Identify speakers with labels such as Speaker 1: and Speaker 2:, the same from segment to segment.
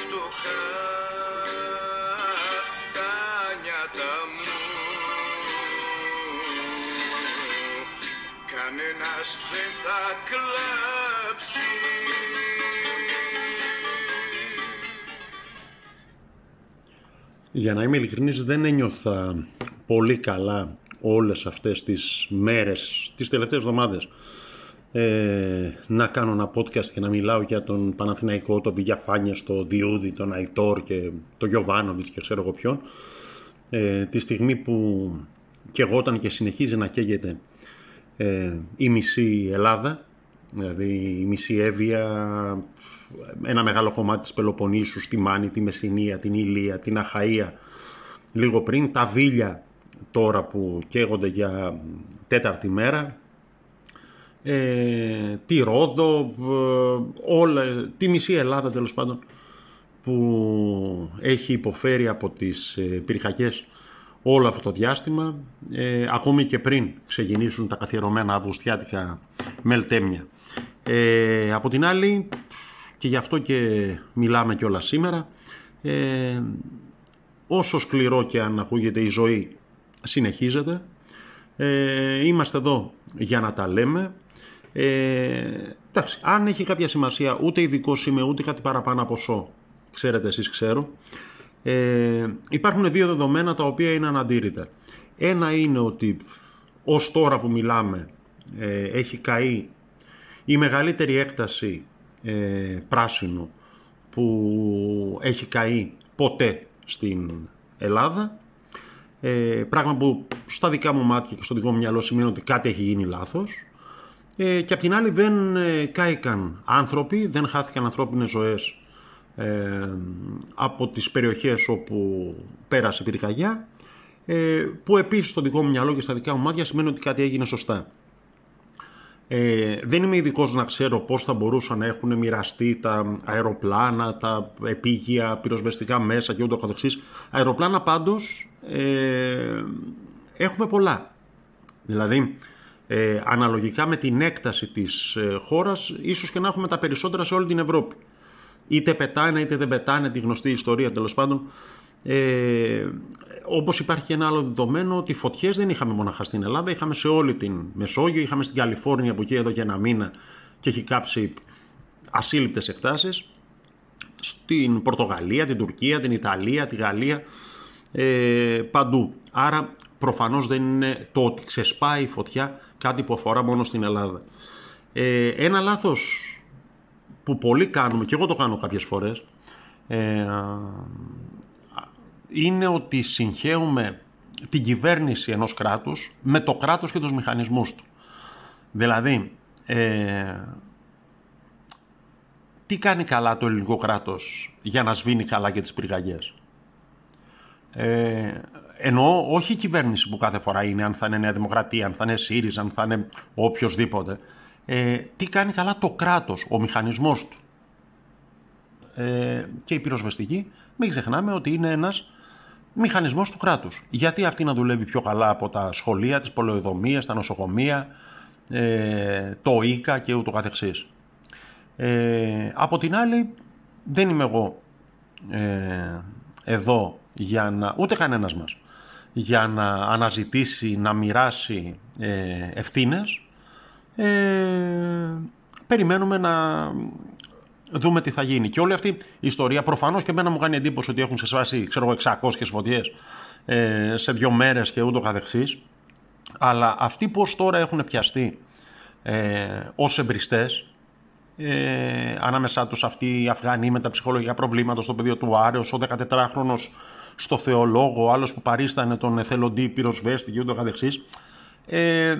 Speaker 1: φτωχά τα νιάτα μου. Κανένας δεν θα κλάψει.
Speaker 2: Για να είμαι ειλικρινής δεν ένιωθα πολύ καλά όλες αυτές τις μέρες, τις τελευταίες εβδομάδες ε, να κάνω ένα podcast και να μιλάω για τον Παναθηναϊκό, τον Βηγιαφάνιες, τον Διούδη, τον Αϊτόρ και τον Γιωβάνοβιτς και ξέρω εγώ ποιον. Ε, τη στιγμή που και εγώ όταν και συνεχίζει να καίγεται ε, η μισή Ελλάδα δηλαδή η μισή Εύβοια ένα μεγάλο κομμάτι της Πελοποννήσους, στη Μάνη, τη Μεσσηνία, την Ηλία, την Αχαΐα λίγο πριν, τα Βίλια τώρα που καίγονται για τέταρτη μέρα, ε, τη Ρόδο, ε, όλα, τη μισή Ελλάδα τέλος πάντων που έχει υποφέρει από τις ε, πυρκαγιές όλο αυτό το διάστημα, ε, ακόμη και πριν ξεκινήσουν τα καθιερωμένα αυγουστιάτικα μελτέμια. Ε, από την άλλη, και γι' αυτό και μιλάμε και όλα σήμερα, ε, όσο σκληρό και αν ακούγεται η ζωή συνεχίζεται, ε, είμαστε εδώ για να τα λέμε. Ε, εντάξει, αν έχει κάποια σημασία, ούτε ειδικός είμαι, ούτε κάτι παραπάνω από σώ, ξέρετε εσείς ξέρω, ε, υπάρχουν δύο δεδομένα τα οποία είναι αναντήρητα. Ένα είναι ότι ως τώρα που μιλάμε ε, έχει καεί η μεγαλύτερη έκταση ε, πράσινου που έχει καεί ποτέ στην Ελλάδα. Ε, πράγμα που στα δικά μου μάτια και στο δικό μου μυαλό σημαίνει ότι κάτι έχει γίνει λάθος. Ε, και απ' την άλλη δεν ε, κάηκαν άνθρωποι, δεν χάθηκαν ανθρώπινες ζωές ε, από τις περιοχές όπου πέρασε η πυρκαγιά ε, που επίσης στο δικό μου μυαλό και στα δικά μου μάτια σημαίνει ότι κάτι έγινε σωστά. Ε, δεν είμαι ειδικός να ξέρω πώς θα μπορούσαν να έχουν μοιραστεί τα αεροπλάνα, τα επίγεια, πυροσβεστικά μέσα και ούτω καθεξής. Αεροπλάνα πάντως ε, έχουμε πολλά. Δηλαδή, ε, αναλογικά με την έκταση της ε, χώρας, ίσως και να έχουμε τα περισσότερα σε όλη την Ευρώπη. Είτε πετάνε είτε δεν πετάνε τη γνωστή ιστορία τέλος πάντων. Ε, όπως υπάρχει και ένα άλλο δεδομένο ότι φωτιές δεν είχαμε μοναχά στην Ελλάδα, είχαμε σε όλη την Μεσόγειο, είχαμε στην Καλιφόρνια που εκεί εδώ και ένα μήνα και έχει κάψει ασύλληπτες εκτάσεις, στην Πορτογαλία, την Τουρκία, την Ιταλία, τη Γαλλία, ε, παντού. Άρα προφανώς δεν είναι το ότι ξεσπάει η φωτιά κάτι που αφορά μόνο στην Ελλάδα. Ε, ένα λάθος που πολλοί κάνουμε, και εγώ το κάνω κάποιες φορές, ε, είναι ότι συγχαίουμε την κυβέρνηση ενός κράτους με το κράτος και τους μηχανισμούς του. Δηλαδή, ε, τι κάνει καλά το ελληνικό κράτος για να σβήνει καλά και τις πυρκαγιές; Ε, εννοώ όχι η κυβέρνηση που κάθε φορά είναι, αν θα είναι Νέα Δημοκρατία, αν θα είναι ΣΥΡΙΖΑ, αν θα είναι οποιοδήποτε. Ε, τι κάνει καλά το κράτος, ο μηχανισμός του. Ε, και η πυροσβεστική, μην ξεχνάμε ότι είναι ένας μηχανισμός του κράτους. Γιατί αυτή να δουλεύει πιο καλά από τα σχολεία, τις πολεοδομίες, τα νοσοκομεία, ε, το ΙΚΑ και ούτω καθεξής. Ε, από την άλλη, δεν είμαι εγώ ε, εδώ για να, ούτε κανένας μας, για να αναζητήσει, να μοιράσει ε, ευθύνες. Ε, περιμένουμε να δούμε τι θα γίνει. Και όλη αυτή η ιστορία προφανώς και εμένα μου κάνει εντύπωση ότι έχουν σεσβάσει ξέρω, 600 φωτιές ε, σε δύο μέρες και ούτω καθεξής. Αλλά αυτοί που ως τώρα έχουν πιαστεί ε, ως εμπριστές, ε, ανάμεσά τους αυτοί οι Αφγανοί με τα ψυχολογικά προβλήματα στο πεδίο του Άρεο, ο 14χρονο στο θεολόγο, ο άλλος που παρίστανε τον εθελοντή πυροσβέστη και ούτω καθεξής. Ε,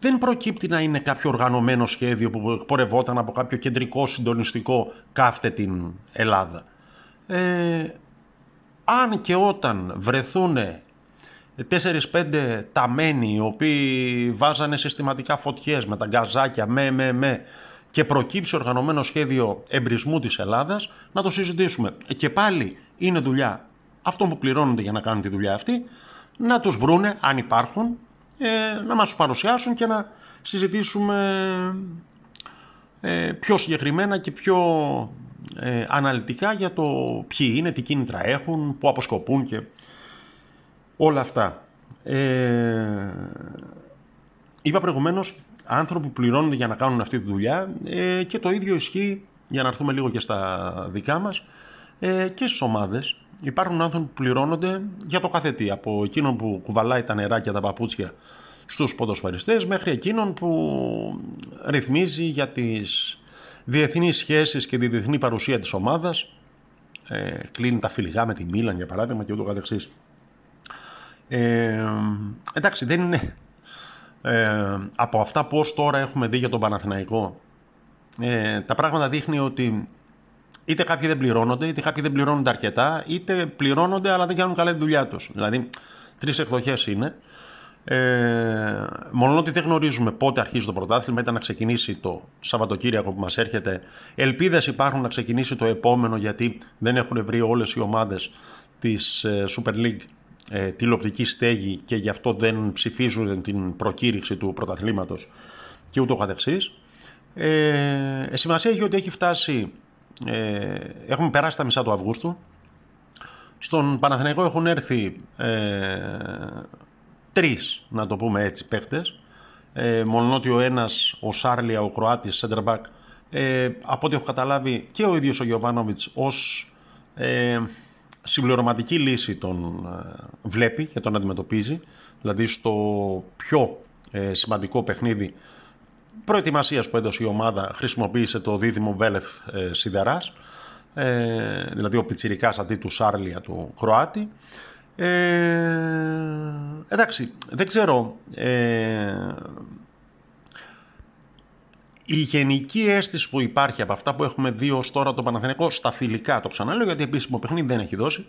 Speaker 2: δεν προκύπτει να είναι κάποιο οργανωμένο σχέδιο που πορευόταν από κάποιο κεντρικό συντονιστικό κάφτε την Ελλάδα. Ε, αν και όταν βρεθούν 4-5 ταμένοι οι οποίοι βάζανε συστηματικά φωτιές με τα γκαζάκια με με με και προκύψει οργανωμένο σχέδιο εμπρισμού της Ελλάδας, να το συζητήσουμε. Και πάλι είναι δουλειά αυτών που πληρώνονται για να κάνουν τη δουλειά αυτή, να τους βρούνε, αν υπάρχουν, ε, να μας παρουσιάσουν και να συζητήσουμε ε, πιο συγκεκριμένα και πιο ε, αναλυτικά για το ποιοι είναι, τι κίνητρα έχουν, πού αποσκοπούν και όλα αυτά. Ε, είπα προηγουμένως άνθρωποι που πληρώνονται για να κάνουν αυτή τη δουλειά ε, και το ίδιο ισχύει για να έρθουμε λίγο και στα δικά μας ε, και στις ομάδες υπάρχουν άνθρωποι που πληρώνονται για το καθετή από εκείνον που κουβαλάει τα νερά και τα παπούτσια στους ποδοσφαιριστές μέχρι εκείνον που ρυθμίζει για τις διεθνείς σχέσεις και τη διεθνή παρουσία της ομάδας ε, κλείνει τα φιλικά με τη Μίλαν για παράδειγμα και ούτω καθεξής. Ε, εντάξει δεν είναι ε, από αυτά που ως τώρα έχουμε δει για τον Παναθηναϊκό ε, τα πράγματα δείχνει ότι είτε κάποιοι δεν πληρώνονται, είτε κάποιοι δεν πληρώνονται αρκετά, είτε πληρώνονται αλλά δεν κάνουν καλά τη δουλειά τους. Δηλαδή, τρεις εκδοχές είναι. Ε, μόνο ότι δεν γνωρίζουμε πότε αρχίζει το πρωτάθλημα, ήταν να ξεκινήσει το Σαββατοκύριακο που μας έρχεται. Ελπίδες υπάρχουν να ξεκινήσει το επόμενο γιατί δεν έχουν βρει όλες οι ομάδες της ε, Super League ε, τηλεοπτική στέγη και γι' αυτό δεν ψηφίζουν την προκήρυξη του πρωταθλήματος και ούτω καθεξής. Ε, σημασία έχει ότι έχει φτάσει, ε, έχουμε περάσει τα μισά του Αυγούστου. Στον Παναθηναϊκό έχουν έρθει ε, τρεις, να το πούμε έτσι, παίχτες. Ε, μόνο ότι ο ένας, ο Σάρλια, ο Κροάτης, center back, ε, από ό,τι έχω καταλάβει και ο ίδιος ο Γιωβάνοβιτς ως ε, συμπληρωματική λύση τον ε, βλέπει και τον αντιμετωπίζει. Δηλαδή στο πιο ε, σημαντικό παιχνίδι προετοιμασίας που έδωσε η ομάδα χρησιμοποίησε το δίδυμο Βέλεθ ε, Σιδεράς, ε, δηλαδή ο Πιτσιρικάς αντί του Σάρλια του Κροάτη. Ε, εντάξει, δεν ξέρω. Ε, η γενική αίσθηση που υπάρχει από αυτά που έχουμε δει ως τώρα το Παναθηναϊκό στα φιλικά, το ξαναλέω γιατί επίσημο παιχνίδι δεν έχει δώσει,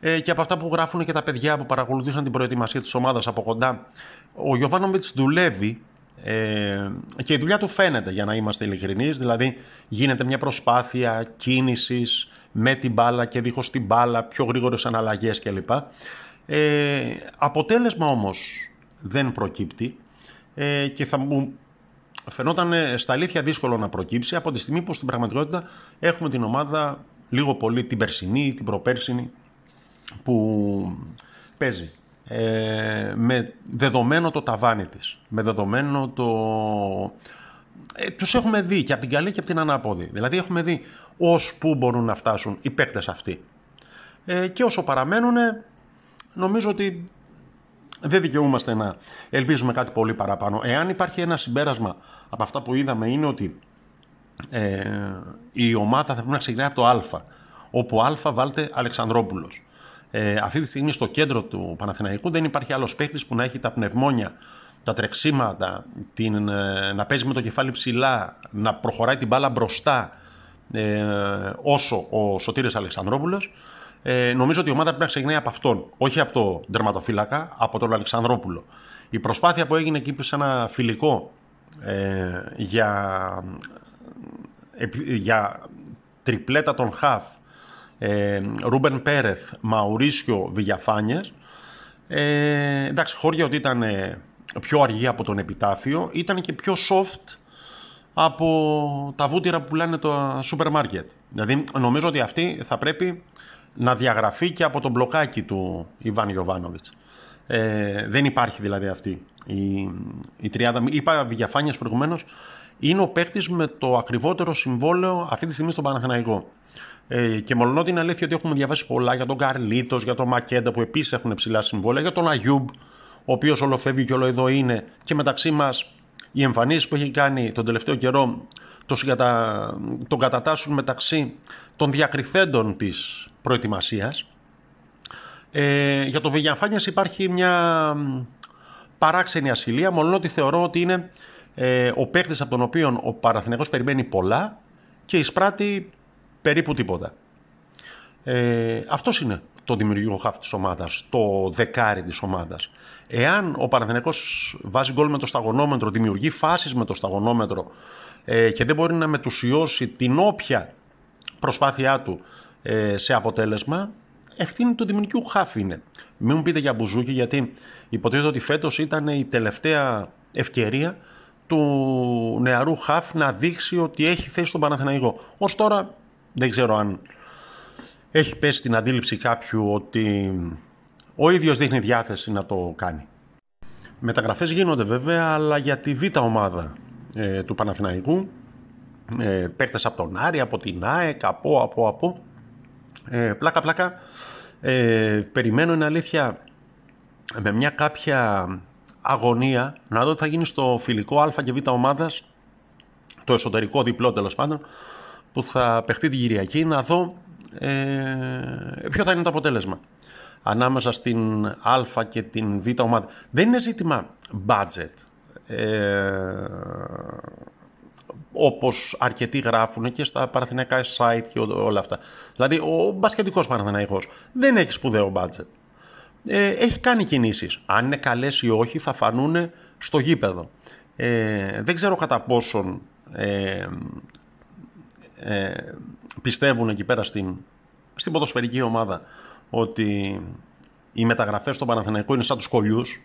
Speaker 2: ε, και από αυτά που γράφουν και τα παιδιά που παρακολουθήσαν την προετοιμασία της ομάδας από κοντά, ο Γιωβάνοβιτς δουλεύει ε, και η δουλειά του φαίνεται για να είμαστε ειλικρινείς. Δηλαδή γίνεται μια προσπάθεια κίνησης με την μπάλα και δίχως την μπάλα, πιο γρήγορες αναλλαγές κλπ. Ε, αποτέλεσμα όμως δεν προκύπτει ε, και θα μου φαινόταν στα αλήθεια δύσκολο να προκύψει από τη στιγμή που στην πραγματικότητα έχουμε την ομάδα λίγο πολύ την περσινή, την προπέρσινη που παίζει ε, με δεδομένο το ταβάνι της, με δεδομένο το... Ε, τους έχουμε δει και από την καλή και από την ανάποδη. Δηλαδή έχουμε δει ως που μπορούν να φτάσουν οι παίκτες αυτοί. Ε, και όσο παραμένουν, νομίζω ότι δεν δικαιούμαστε να ελπίζουμε κάτι πολύ παραπάνω. Εάν υπάρχει ένα συμπέρασμα από αυτά που είδαμε είναι ότι ε, η ομάδα θα πρέπει να ξεκινάει από το Α, όπου Α βάλτε Αλεξανδρόπουλος. Ε, αυτή τη στιγμή στο κέντρο του Παναθηναϊκού δεν υπάρχει άλλος παίκτης που να έχει τα πνευμόνια, τα τρεξίματα, την, ε, να παίζει με το κεφάλι ψηλά, να προχωράει την μπάλα μπροστά ε, όσο ο Σωτήρης Αλεξανδρόπουλος. Ε, νομίζω ότι η ομάδα πρέπει να ξεκινάει από αυτόν, όχι από το τερματοφύλακα, από τον Αλεξανδρόπουλο. Η προσπάθεια που έγινε εκεί σε ένα φιλικό ε, για, για τριπλέτα των Χαφ ε, Ρούμπεν Πέρεθ, Μαουρίσιο Βηγιαφάνιες ε, εντάξει χώρια ότι ήταν πιο αργή από τον επιτάφιο ήταν και πιο soft από τα βούτυρα που πουλάνε το σούπερ μάρκετ δηλαδή νομίζω ότι αυτή θα πρέπει να διαγραφεί και από τον μπλοκάκι του Ιβάν Ιωβάνοβιτς ε, δεν υπάρχει δηλαδή αυτή η, η τριάδα. Είπα Βηγιαφάνιας προηγουμένως είναι ο παίκτης με το ακριβότερο συμβόλαιο αυτή τη στιγμή στον Παναθηναϊκό. Ε, και μόνο ότι είναι αλήθεια ότι έχουμε διαβάσει πολλά για τον Καρλίτος, για τον Μακέντα που επίσης έχουν ψηλά συμβόλαια, για τον Αγιούμπ, ο οποίος όλο φεύγει και όλο εδώ είναι. Και μεταξύ μας οι εμφανίσεις που έχει κάνει τον τελευταίο καιρό το συγκατα... τον κατατάσσουν μεταξύ των διακριθέντων της προετοιμασίας. Ε, για το Βηγιαφάνια υπάρχει μια παράξενη ασυλία, μόνο ότι θεωρώ ότι είναι ε, ο παίκτης από τον οποίο ο Παραθυνιακός περιμένει πολλά και εισπράττει περίπου τίποτα. Ε, αυτός είναι το δημιουργικό χάφ της ομάδας, το δεκάρι της ομάδας. Εάν ο Παναθηναϊκός βάζει γκολ με το σταγονόμετρο, δημιουργεί φάσεις με το σταγονόμετρο, ε, και δεν μπορεί να μετουσιώσει την όποια προσπάθειά του ε, σε αποτέλεσμα, ευθύνη του δημιουργικού χάφ είναι. Μην μου πείτε για μπουζούκι, γιατί υποτίθεται ότι φέτος ήταν η τελευταία ευκαιρία του νεαρού χάφ να δείξει ότι έχει θέση στον Παναθηναϊκό. Ως τώρα δεν ξέρω αν έχει πέσει την αντίληψη κάποιου ότι ο ίδιος δείχνει διάθεση να το κάνει. Μεταγραφές γίνονται βέβαια, αλλά για τη β' ομάδα ε, του Παναθηναϊκού, ε, παίκτες από τον Άρη, από την ΑΕΚ, από, από, από. Ε, πλάκα, πλάκα. Ε, περιμένω, είναι αλήθεια, με μια κάποια αγωνία να δω τι θα γίνει στο φιλικό Α και Β ομάδας, το εσωτερικό διπλό τέλος πάντων, που θα παιχτεί την Κυριακή, να δω ε, ποιο θα είναι το αποτέλεσμα ανάμεσα στην Α και την Β ομάδα. Δεν είναι ζήτημα budget. Ε, όπως αρκετοί γράφουν και στα παραθυναϊκά site και όλα αυτά. Δηλαδή ο μπασκετικός Παναθηναϊκός δεν έχει σπουδαίο budget. Ε, έχει κάνει κινήσεις. Αν είναι καλές ή όχι θα φανούν στο γήπεδο. Ε, δεν ξέρω κατά πόσον ε, ε, πιστεύουν εκεί πέρα στην, στην ποδοσφαιρική ομάδα ότι οι μεταγραφές στο Παναθηναϊκό είναι σαν τους κολλιούς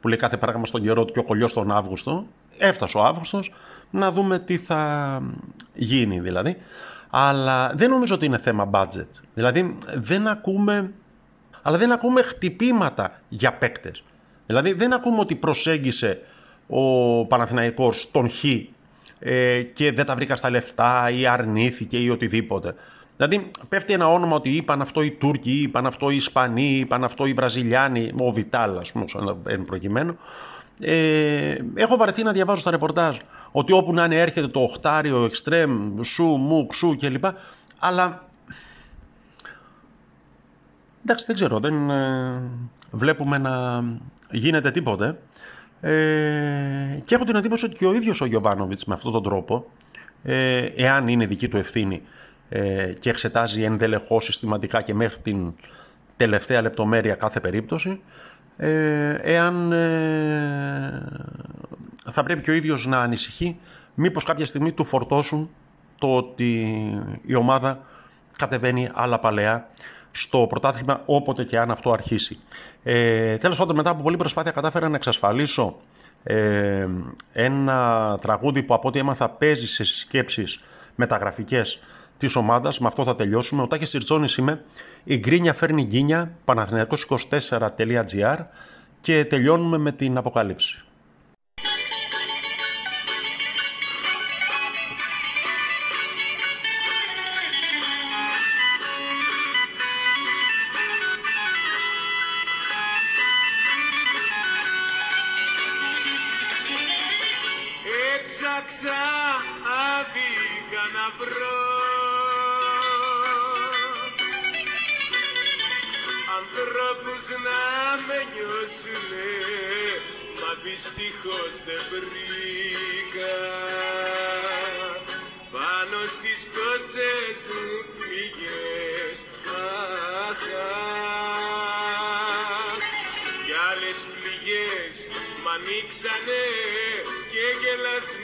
Speaker 2: που λέει κάθε πράγμα στον καιρό του και ο κολλιός τον Αύγουστο. Έφτασε ο Αύγουστος να δούμε τι θα γίνει δηλαδή. Αλλά δεν νομίζω ότι είναι θέμα budget. Δηλαδή δεν ακούμε, αλλά δεν ακούμε χτυπήματα για παίκτες. Δηλαδή δεν ακούμε ότι προσέγγισε ο Παναθηναϊκός τον Χ ε, και δεν τα βρήκα στα λεφτά ή αρνήθηκε ή οτιδήποτε. Δηλαδή πέφτει ένα όνομα ότι είπαν αυτό οι Τούρκοι, είπαν αυτό οι Ισπανοί, είπαν αυτό οι Βραζιλιάνοι, ο Βιτάλ, ας πούμε, εν προκειμένου. Ε, έχω βαρεθεί να διαβάζω στα ρεπορτάζ ότι όπου να είναι έρχεται το οχτάριο, εξτρέμ, σου, μου, ξού κλπ. Αλλά εντάξει δεν ξέρω, δεν ε, βλέπουμε να γίνεται τίποτε. Ε, και έχω την εντύπωση ότι και ο ίδιος ο Γιωβάνοβιτς με αυτόν τον τρόπο, ε, εάν είναι δική του ευθύνη, ε, και εξετάζει ενδελεχώς συστηματικά και μέχρι την τελευταία λεπτομέρεια κάθε περίπτωση ε, εάν ε, θα πρέπει και ο ίδιος να ανησυχεί μήπως κάποια στιγμή του φορτώσουν το ότι η ομάδα κατεβαίνει άλλα παλαιά στο πρωτάθλημα όποτε και αν αυτό αρχίσει. Ε, τέλος πάντων μετά από πολλή προσπάθεια κατάφερα να εξασφαλίσω ε, ένα τραγούδι που από ό,τι έμαθα παίζει σε συσκέψεις μεταγραφικές της ομάδας. Με αυτό θα τελειώσουμε. Ο Τάκης Σιρτζόνης είμαι. Η γκρίνια φέρνει γκίνια. Παναθηναϊκός24.gr και τελειώνουμε με την αποκάλυψη.
Speaker 1: Ανθρώπους να με νιώσουνε Μα δυστυχώς δεν βρήκα. Πάνω στις τόσες μου πληγές Αχ, Κι άλλες πληγές μ' ανοίξανε Και γελασμένος βγήκα